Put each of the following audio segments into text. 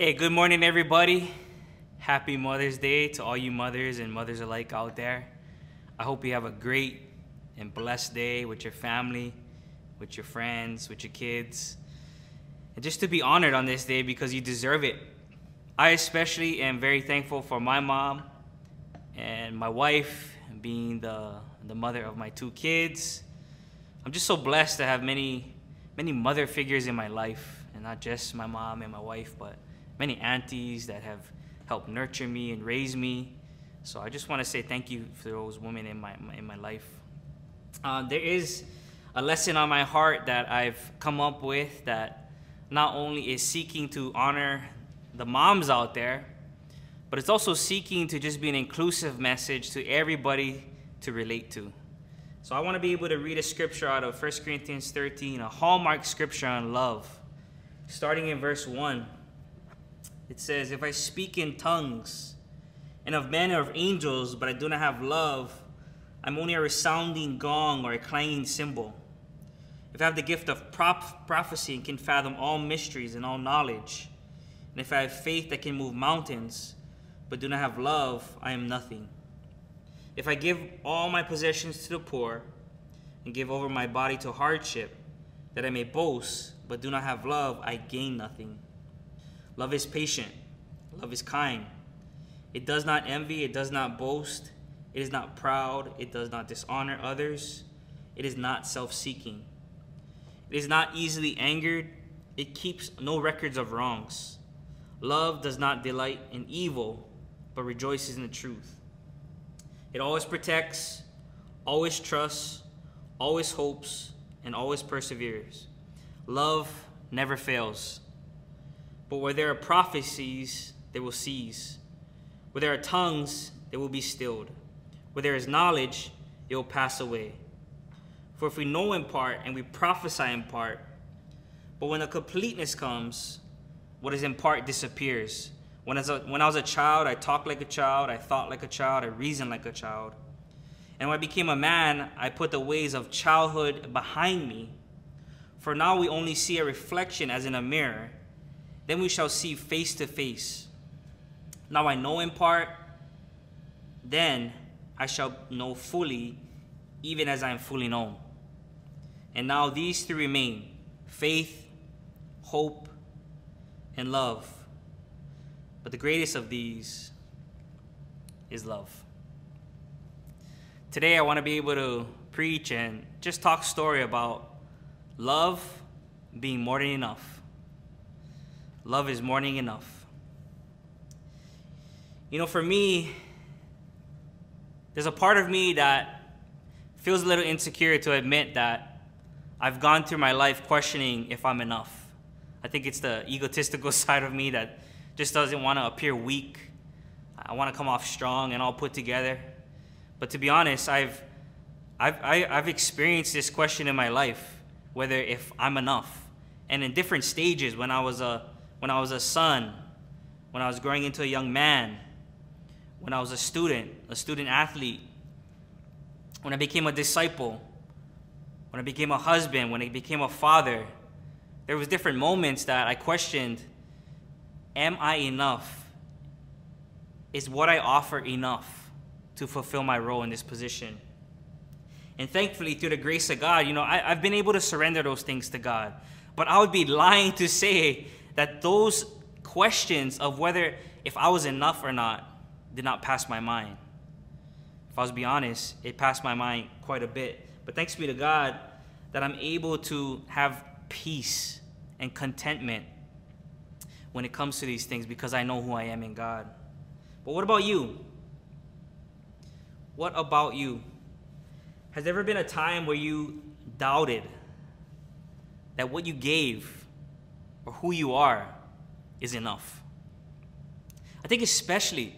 Hey, good morning, everybody. Happy Mother's Day to all you mothers and mothers alike out there. I hope you have a great and blessed day with your family, with your friends, with your kids. And just to be honored on this day because you deserve it. I especially am very thankful for my mom and my wife being the, the mother of my two kids. I'm just so blessed to have many, many mother figures in my life, and not just my mom and my wife, but many aunties that have helped nurture me and raise me. So I just want to say thank you for those women in my, in my life. Uh, there is a lesson on my heart that I've come up with that not only is seeking to honor the moms out there, but it's also seeking to just be an inclusive message to everybody to relate to. So I want to be able to read a scripture out of 1 Corinthians 13, a hallmark scripture on love. Starting in verse 1, it says, If I speak in tongues and of men or of angels, but I do not have love, I'm only a resounding gong or a clanging cymbal. If I have the gift of prop- prophecy and can fathom all mysteries and all knowledge, and if I have faith that can move mountains, but do not have love, I am nothing. If I give all my possessions to the poor and give over my body to hardship, that I may boast, but do not have love, I gain nothing. Love is patient, love is kind. It does not envy, it does not boast, it is not proud, it does not dishonor others, it is not self seeking. It is not easily angered, it keeps no records of wrongs. Love does not delight in evil but rejoices in the truth. It always protects, always trusts, always hopes, and always perseveres. Love never fails. But where there are prophecies, they will cease. Where there are tongues, they will be stilled. Where there is knowledge, it will pass away. For if we know in part and we prophesy in part, but when the completeness comes, what is in part disappears. When, a, when I was a child, I talked like a child, I thought like a child, I reasoned like a child. And when I became a man, I put the ways of childhood behind me. For now we only see a reflection as in a mirror. Then we shall see face to face. Now I know in part, then I shall know fully, even as I am fully known. And now these three remain faith, hope, and love. But the greatest of these is love. Today, I want to be able to preach and just talk story about love being more than enough. Love is than enough. You know, for me, there's a part of me that feels a little insecure to admit that I've gone through my life questioning if I'm enough. I think it's the egotistical side of me that just doesn't want to appear weak. I want to come off strong and all put together. But to be honest, I've, I've, I, have i have experienced this question in my life, whether if I'm enough. And in different stages, when I was a, when I was a son, when I was growing into a young man, when I was a student, a student athlete, when I became a disciple, when I became a husband, when I became a father, there was different moments that I questioned Am I enough? Is what I offer enough to fulfill my role in this position? And thankfully, through the grace of God, you know, I, have been able to surrender those things to God. But I would be lying to say that those questions of whether if I was enough or not did not pass my mind. If I was to be honest, it passed my mind quite a bit. But thanks be to God that I'm able to have peace and contentment when it comes to these things because I know who I am in God. But what about you? What about you? Has there ever been a time where you doubted that what you gave or who you are is enough? I think especially,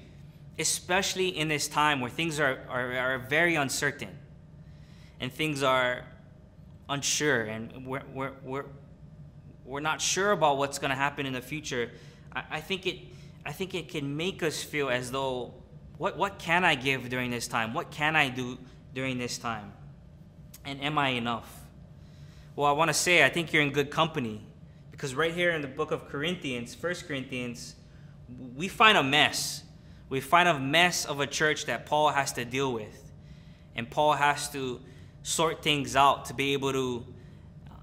especially in this time where things are, are, are very uncertain and things are unsure and we're, we're, we're, we're not sure about what's going to happen in the future, I, I, think it, I think it can make us feel as though, what, what can I give during this time? What can I do during this time? And am I enough? Well, I want to say I think you're in good company Because right here in the book of Corinthians, First Corinthians, we find a mess. We find a mess of a church that Paul has to deal with. And Paul has to sort things out to be able to uh,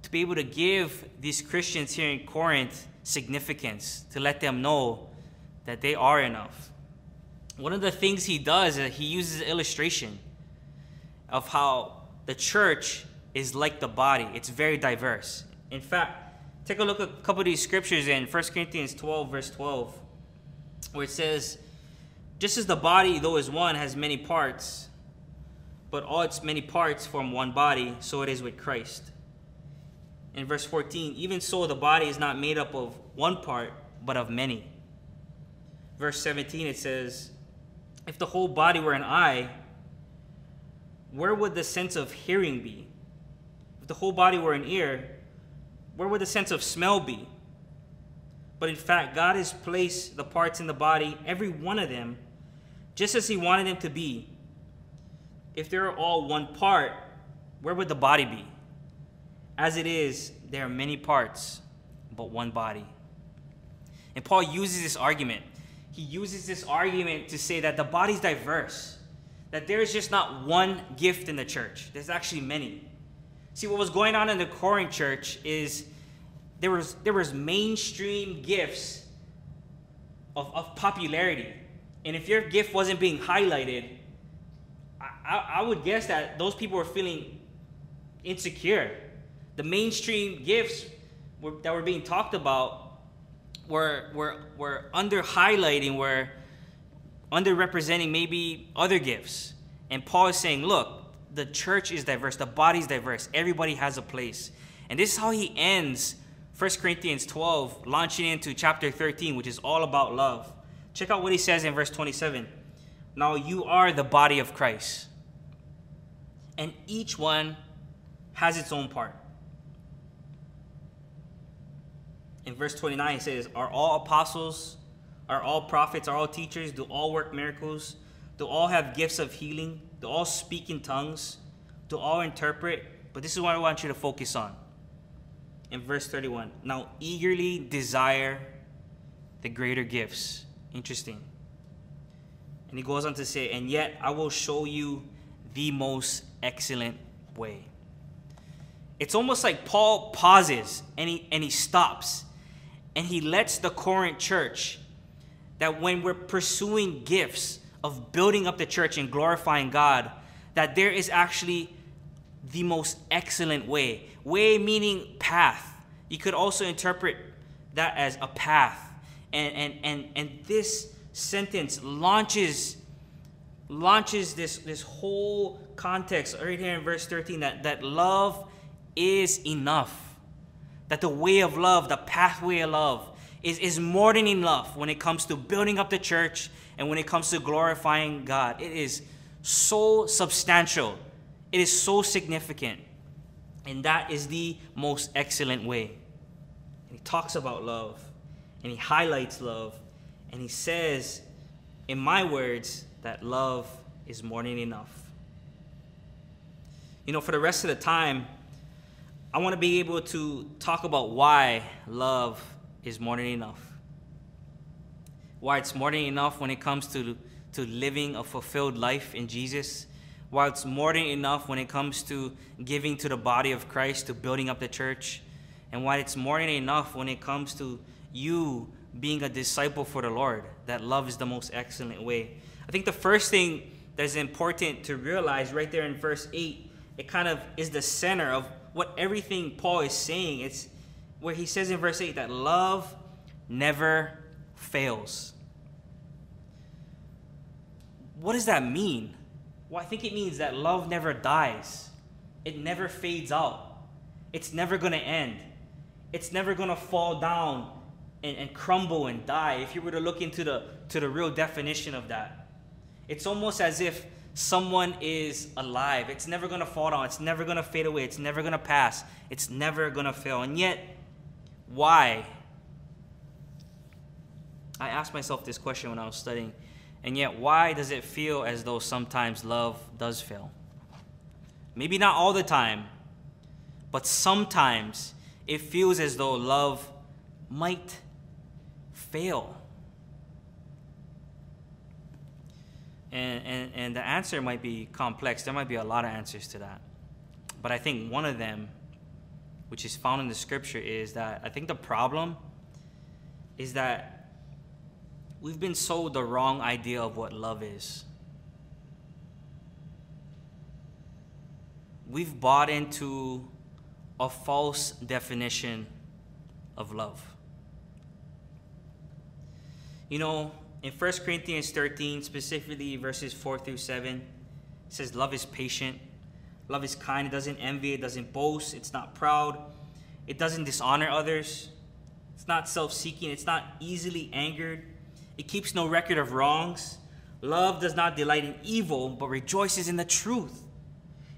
to be able to give these Christians here in Corinth significance, to let them know that they are enough. One of the things he does is he uses illustration of how the church is like the body. It's very diverse. In fact, take a look at a couple of these scriptures in 1 Corinthians 12, verse 12, where it says, Just as the body, though is one, has many parts, but all its many parts form one body, so it is with Christ. In verse 14, even so the body is not made up of one part, but of many. Verse 17, it says, If the whole body were an eye, where would the sense of hearing be? If the whole body were an ear, where would the sense of smell be? But in fact, God has placed the parts in the body, every one of them, just as He wanted them to be if they're all one part, where would the body be? As it is, there are many parts, but one body. And Paul uses this argument. He uses this argument to say that the body's diverse, that there is just not one gift in the church, there's actually many. See, what was going on in the Corinth church is there was, there was mainstream gifts of, of popularity. And if your gift wasn't being highlighted, I, I would guess that those people were feeling insecure. The mainstream gifts were, that were being talked about were, were, were under highlighting, were underrepresenting maybe other gifts. And Paul is saying, look, the church is diverse, the body is diverse, everybody has a place. And this is how he ends 1 Corinthians 12, launching into chapter 13, which is all about love. Check out what he says in verse 27. Now you are the body of Christ and each one has its own part. In verse 29, it says, Are all apostles, are all prophets, are all teachers, do all work miracles, do all have gifts of healing, do all speak in tongues, to all interpret? But this is what I want you to focus on. In verse 31, now eagerly desire the greater gifts. Interesting. And he goes on to say, And yet I will show you the most excellent way. It's almost like Paul pauses and he, and he stops and he lets the Corinth church that when we're pursuing gifts of building up the church and glorifying God, that there is actually the most excellent way. Way meaning path. You could also interpret that as a path. And, and, and, and this sentence launches launches this, this whole context right here in verse 13 that, that love is enough. That the way of love, the pathway of love, is, is more than enough when it comes to building up the church and when it comes to glorifying God. It is so substantial, it is so significant. And that is the most excellent way. And he talks about love, and he highlights love, and he says, in my words, that love is more than enough. You know, for the rest of the time, I want to be able to talk about why love is more than enough. Why it's more than enough when it comes to, to living a fulfilled life in Jesus. Why it's more than enough when it comes to giving to the body of Christ, to building up the church. And why it's more than enough when it comes to you being a disciple for the Lord. That love is the most excellent way. I think the first thing that's important to realize right there in verse 8, it kind of is the center of what everything Paul is saying. It's where he says in verse 8 that love never fails. What does that mean? Well, I think it means that love never dies, it never fades out, it's never going to end, it's never going to fall down and, and crumble and die if you were to look into the, to the real definition of that. It's almost as if someone is alive. It's never going to fall down. It's never going to fade away. It's never going to pass. It's never going to fail. And yet, why? I asked myself this question when I was studying. And yet, why does it feel as though sometimes love does fail? Maybe not all the time, but sometimes it feels as though love might fail. And, and, and the answer might be complex. There might be a lot of answers to that. But I think one of them, which is found in the scripture, is that I think the problem is that we've been sold the wrong idea of what love is. We've bought into a false definition of love. You know, in 1 Corinthians 13, specifically verses 4 through 7, it says, Love is patient. Love is kind. It doesn't envy. It doesn't boast. It's not proud. It doesn't dishonor others. It's not self seeking. It's not easily angered. It keeps no record of wrongs. Love does not delight in evil, but rejoices in the truth.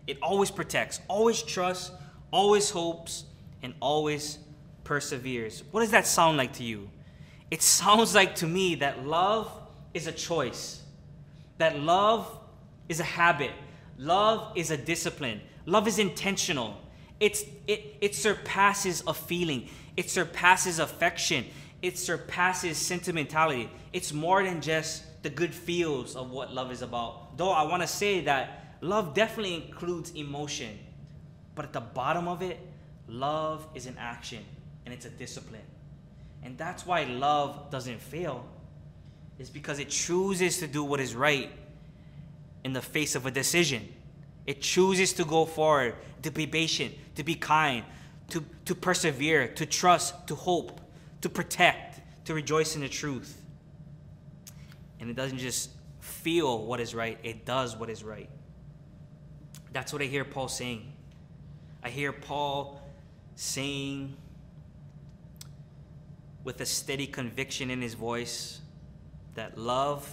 It always protects, always trusts, always hopes, and always perseveres. What does that sound like to you? It sounds like to me that love is a choice, that love is a habit, love is a discipline, love is intentional. It's, it, it surpasses a feeling, it surpasses affection, it surpasses sentimentality. It's more than just the good feels of what love is about. Though I want to say that love definitely includes emotion, but at the bottom of it, love is an action and it's a discipline. And that's why love doesn't fail, is because it chooses to do what is right in the face of a decision. It chooses to go forward, to be patient, to be kind, to, to persevere, to trust, to hope, to protect, to rejoice in the truth. And it doesn't just feel what is right, it does what is right. That's what I hear Paul saying. I hear Paul saying with a steady conviction in his voice that love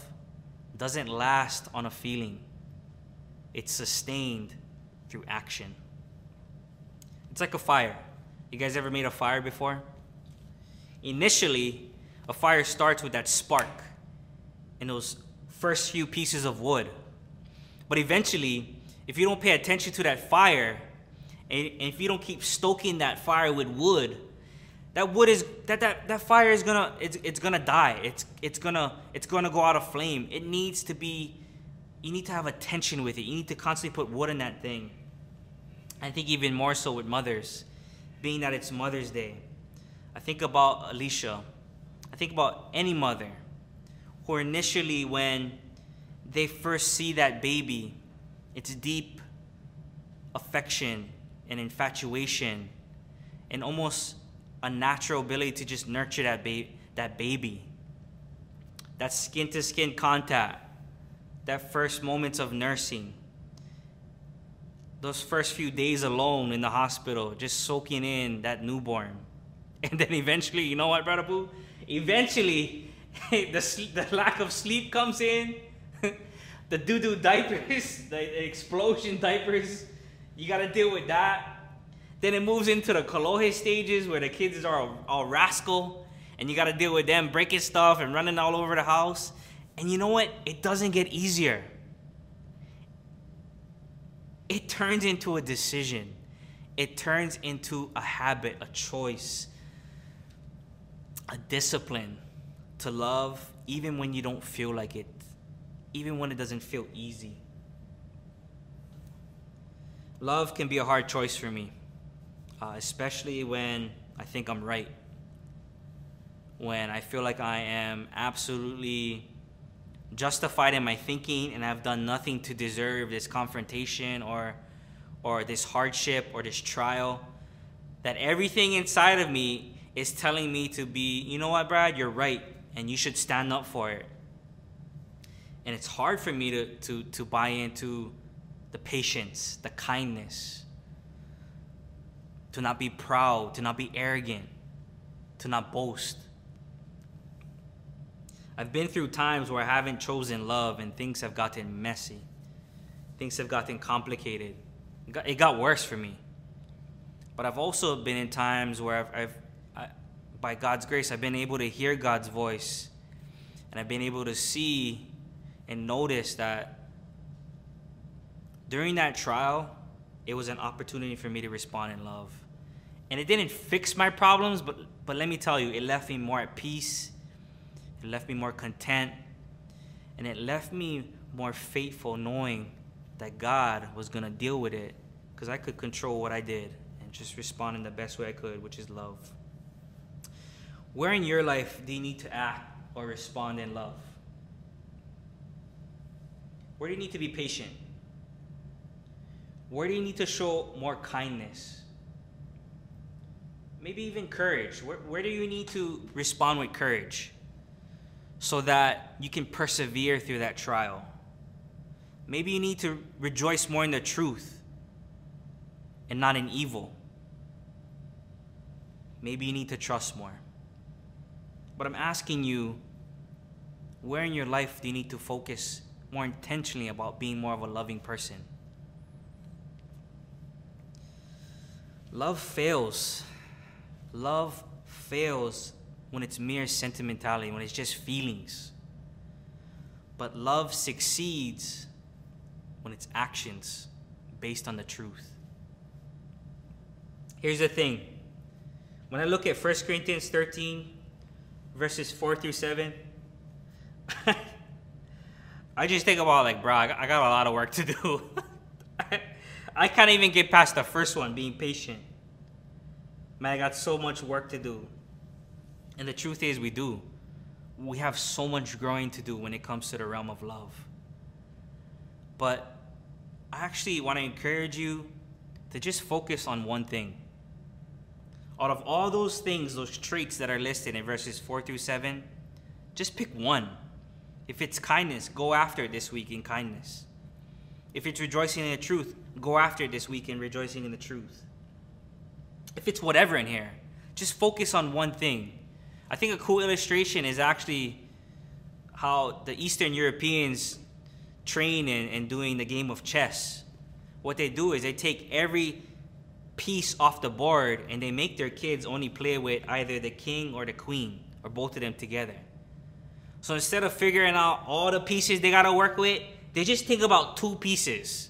doesn't last on a feeling, it's sustained through action. It's like a fire. You guys ever made a fire before? Initially, a fire starts with that spark and those first few pieces of wood. But eventually, if you don't pay attention to that fire, and if you don't keep stoking that fire with wood, that wood is that that, that fire is gonna it's, it's gonna die. It's it's gonna it's gonna go out of flame. It needs to be you need to have attention with it. You need to constantly put wood in that thing. I think even more so with mothers being that it's mother's day. I think about alicia. I think about any mother who initially when they first see that baby it's deep affection and infatuation and almost a natural ability to just nurture that, ba- that baby. That skin to skin contact, that first moments of nursing, those first few days alone in the hospital, just soaking in that newborn. And then eventually, you know what, Brother Boo? Eventually, the, the lack of sleep comes in, the doo doo diapers, the explosion diapers, you gotta deal with that then it moves into the Kolohe stages where the kids are all, all rascal and you got to deal with them breaking stuff and running all over the house. And you know what? It doesn't get easier. It turns into a decision, it turns into a habit, a choice, a discipline to love even when you don't feel like it, even when it doesn't feel easy. Love can be a hard choice for me uh, especially when I think I'm right. When I feel like I am absolutely justified in my thinking and I've done nothing to deserve this confrontation or, or this hardship or this trial, that everything inside of me is telling me to be, you know what, Brad, you're right, and you should stand up for it. And it's hard for me to, to, to buy into the patience, the kindness, to not be proud, to not be arrogant, to not boast. I've been through times where I haven't chosen love and things have gotten messy. Things have gotten complicated. It got, worse for me. But I've also been in times where I've, I've I, by God's grace, I've been able to hear God's voice and I've been able to see and notice that during that trial, it was an opportunity for me to respond in love And it didn't fix my problems, but, but let me tell you, it left me more at peace. It left me more content. And it left me more faithful knowing that God was going to deal with it because I could control what I did and just respond in the best way I could, which is love. Where in your life do you need to act or respond in love? Where do you need to be patient? Where do you need to show more kindness? Maybe even courage. Where, where do you need to respond with courage so that you can persevere through that trial? Maybe you need to rejoice more in the truth and not in evil. Maybe you need to trust more. But I'm asking you, where in your life do you need to focus more intentionally about being more of a loving person? Love fails. Love fails when it's mere sentimentality, when it's just feelings. But love succeeds when it's actions based on the truth. Here's the thing when I look at 1 Corinthians 13, verses 4 through 7, I just think about, like, bro, I got a lot of work to do. I can't even get past the first one, being patient. Man, I got so much work to do. And the truth is, we do. We have so much growing to do when it comes to the realm of love. But I actually want to encourage you to just focus on one thing. Out of all those things, those traits that are listed in verses 4 through 7, just pick one. If it's kindness, go after it this week in kindness. If it's rejoicing in the truth, go after it this week in rejoicing in the truth. If it's whatever in here, just focus on one thing. I think a cool illustration is actually how the Eastern Europeans train in, in doing the game of chess. What they do is they take every piece off the board and they make their kids only play with either the king or the queen or both of them together. So instead of figuring out all the pieces they got to work with, they just think about two pieces.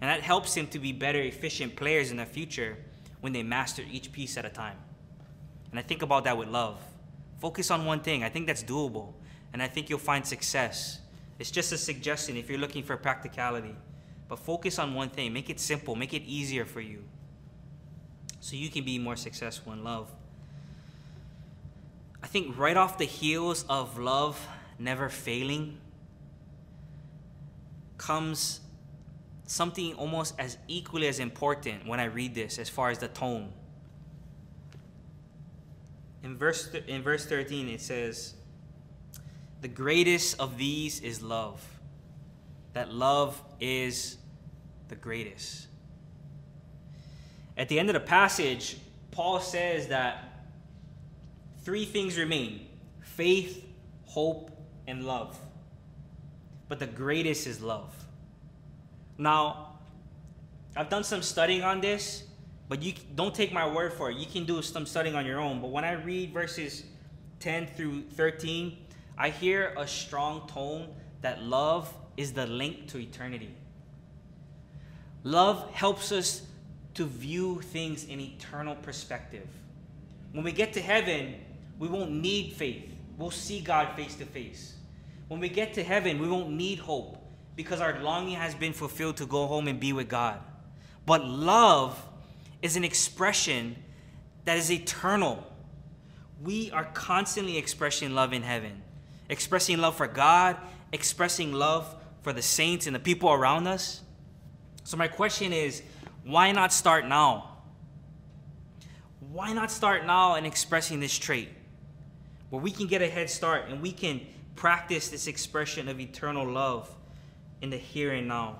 And that helps them to be better, efficient players in the future when they master each piece at a time. And I think about that with love. Focus on one thing. I think that's doable. And I think you'll find success. It's just a suggestion if you're looking for practicality. But focus on one thing. Make it simple, make it easier for you so you can be more successful in love. I think right off the heels of love never failing comes something almost as equally as important when I read this as far as the tone. In verse, in verse 13, it says, The greatest of these is love. That love is the greatest. At the end of the passage, Paul says that three things remain faith, hope, and love. But the greatest is love. Now, I've done some studying on this, but you don't take my word for it. You can do some studying on your own. But when I read verses 10 through 13, I hear a strong tone that love is the link to eternity. Love helps us to view things in eternal perspective. When we get to heaven, we won't need faith. We'll see God face to face. When we get to heaven, we won't need hope because our longing has been fulfilled to go home and be with God. But love is an expression that is eternal. We are constantly expressing love in heaven, expressing love for God, expressing love for the saints and the people around us. So, my question is why not start now? Why not start now in expressing this trait? Where we can get a head start and we can practice this expression of eternal love in the here and now.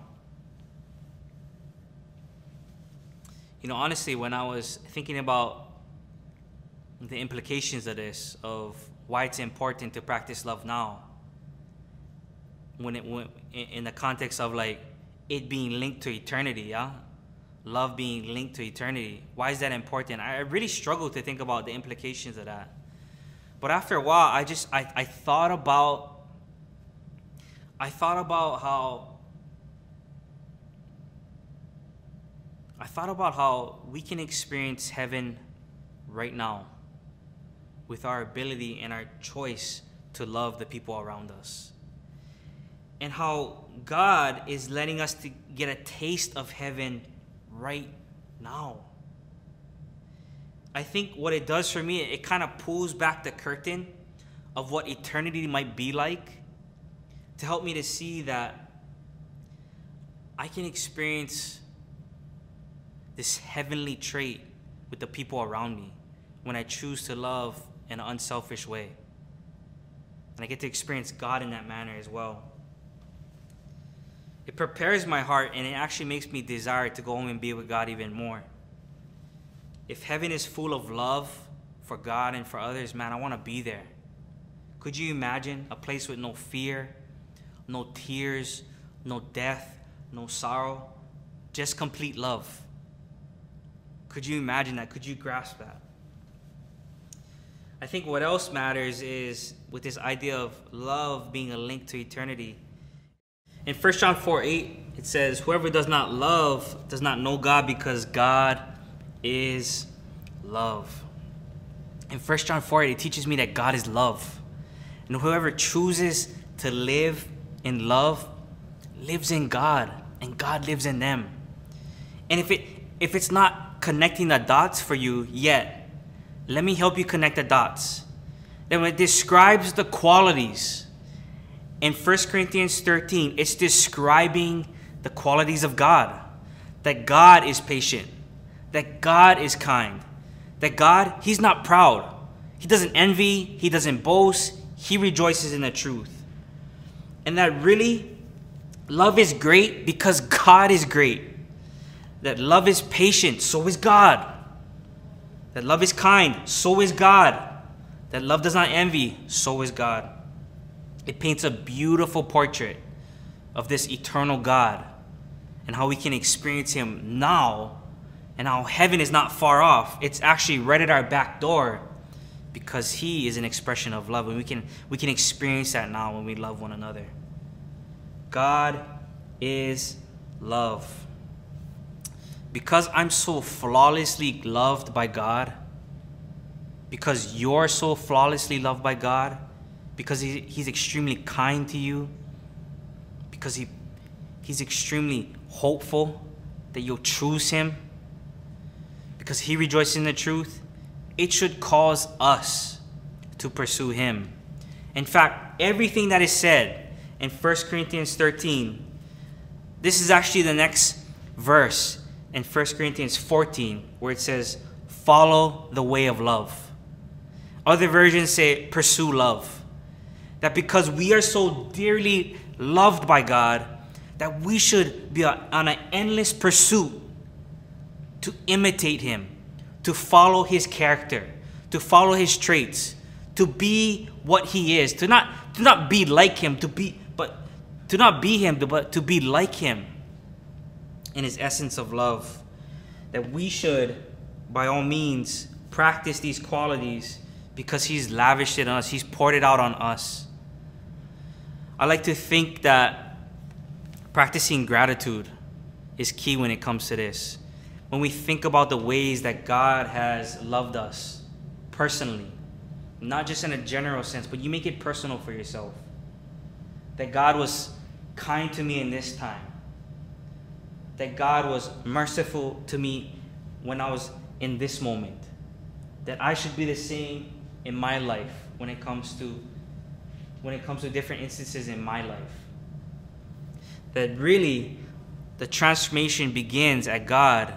You know, honestly, when I was thinking about the implications of this, of why it's important to practice love now, when it went in the context of like it being linked to eternity, yeah, love being linked to eternity. Why is that important? I really struggled to think about the implications of that. But after a while, I just I, I thought about I thought about how I thought about how we can experience heaven right now with our ability and our choice to love the people around us. And how God is letting us to get a taste of heaven right now. I think what it does for me, it kind of pulls back the curtain of what eternity might be like to help me to see that I can experience this heavenly trait with the people around me when I choose to love in an unselfish way. And I get to experience God in that manner as well. It prepares my heart and it actually makes me desire to go home and be with God even more. If heaven is full of love for God and for others, man, I want to be there. Could you imagine a place with no fear, no tears, no death, no sorrow, just complete love? Could you imagine that? Could you grasp that? I think what else matters is with this idea of love being a link to eternity. In 1 John 4 8, it says, Whoever does not love does not know God because God is love. In 1 John 4 8, it teaches me that God is love. And whoever chooses to live in love lives in God, and God lives in them. And if it if it's not connecting the dots for you yet, let me help you connect the dots. Then when it describes the qualities in 1 Corinthians 13, it's describing the qualities of God. That God is patient, that God is kind, that God, He's not proud. He doesn't envy, He doesn't boast, He rejoices in the truth. And that really, love is great because God is great. That love is patient, so is God. That love is kind, so is God. That love does not envy, so is God. It paints a beautiful portrait of this eternal God and how we can experience Him now and how heaven is not far off. It's actually right at our back door because He is an expression of love and we can, we can experience that now when we love one another. God is love because I'm so flawlessly loved by God, because you're so flawlessly loved by God, because he, He's extremely kind to you, because he, He's extremely hopeful that you'll choose Him, because He rejoices in the truth, it should cause us to pursue Him. In fact, everything that is said in 1 Corinthians 13, this is actually the next verse in 1 Corinthians 14 where it says, Follow the way of love. Other versions say, Pursue love. That because we are so dearly loved by God, that we should be on an endless pursuit to imitate Him, to follow His character, to follow His traits, to be what He is, to not, to not be like Him, to be, but to not be Him, but to be like Him in his essence of love. That we should, by all means, practice these qualities because he's lavished it on us, he's poured it out on us. I like to think that practicing gratitude is key when it comes to this. When we think about the ways that God has loved us personally, not just in a general sense, but you make it personal for yourself. That God was kind to me in this time that God was merciful to me when I was in this moment. That I should be the same in my life when it comes to when it comes to different instances in my life. That really the transformation begins at God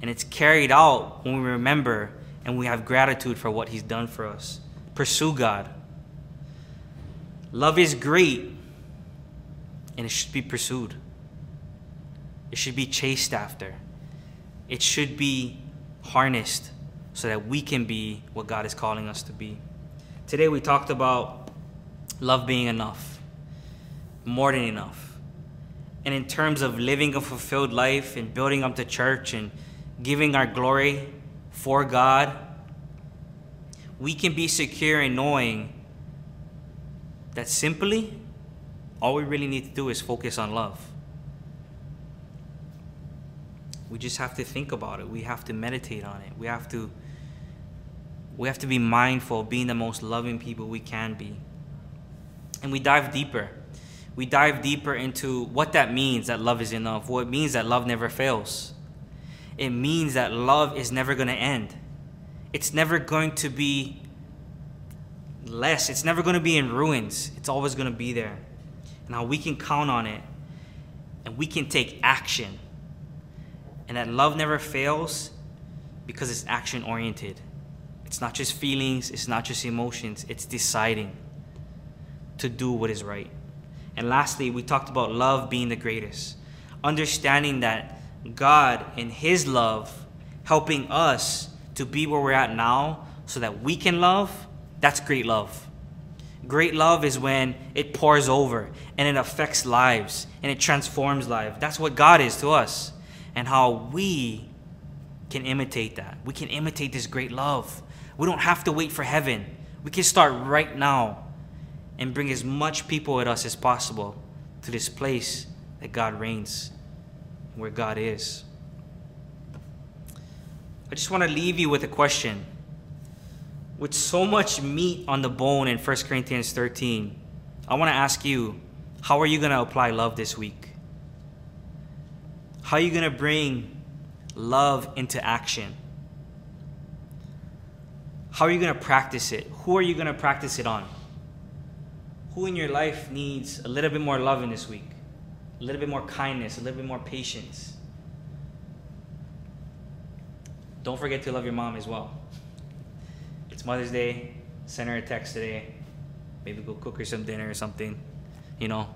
and it's carried out when we remember and we have gratitude for what he's done for us. Pursue God. Love is great and it should be pursued. It should be chased after. It should be harnessed so that we can be what God is calling us to be. Today we talked about love being enough, more than enough. And in terms of living a fulfilled life and building up the church and giving our glory for God, we can be secure in knowing that simply all we really need to do is focus on love. We just have to think about it. We have to meditate on it. We have to we have to be mindful of being the most loving people we can be. And we dive deeper. We dive deeper into what that means that love is enough, what it means that love never fails. It means that love is never going to end. It's never going to be less. It's never going to be in ruins. It's always going to be there. And how we can count on it and we can take action. And that love never fails because it's action oriented. It's not just feelings, it's not just emotions, it's deciding to do what is right. And lastly, we talked about love being the greatest. Understanding that God, in His love, helping us to be where we're at now so that we can love, that's great love. Great love is when it pours over and it affects lives and it transforms lives. That's what God is to us. And how we can imitate that. We can imitate this great love. We don't have to wait for heaven. We can start right now and bring as much people with us as possible to this place that God reigns, where God is. I just want to leave you with a question. With so much meat on the bone in 1 Corinthians 13, I want to ask you how are you going to apply love this week? How are you going to bring love into action? How are you going to practice it? Who are you going to practice it on? Who in your life needs a little bit more love in this week? A little bit more kindness, a little bit more patience? Don't forget to love your mom as well. It's Mother's Day. Send her a text today. Maybe go cook her some dinner or something. You know,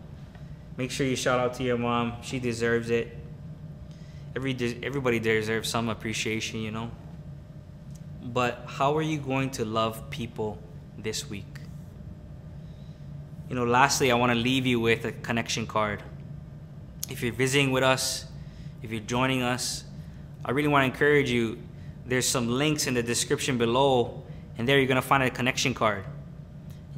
make sure you shout out to your mom. She deserves it. Every everybody deserves some appreciation, you know. But how are you going to love people this week? You know, lastly, I want to leave you with a connection card. If you're visiting with us, if you're joining us, I really want to encourage you. There's some links in the description below, and there you're going to find a connection card.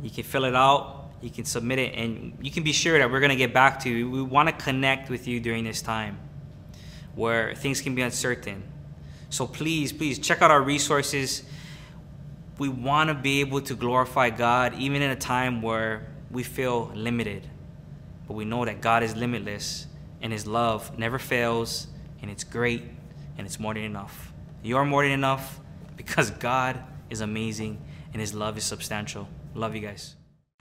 You can fill it out, you can submit it, and you can be sure that we're going to get back to you. We want to connect with you during this time where things can be uncertain. So please, please check out our resources. We want to be able to glorify God even in a time where we feel limited. But we know that God is limitless and His love never fails and it's great and it's more than enough. You're more than enough because God is amazing and His love is substantial. Love you guys.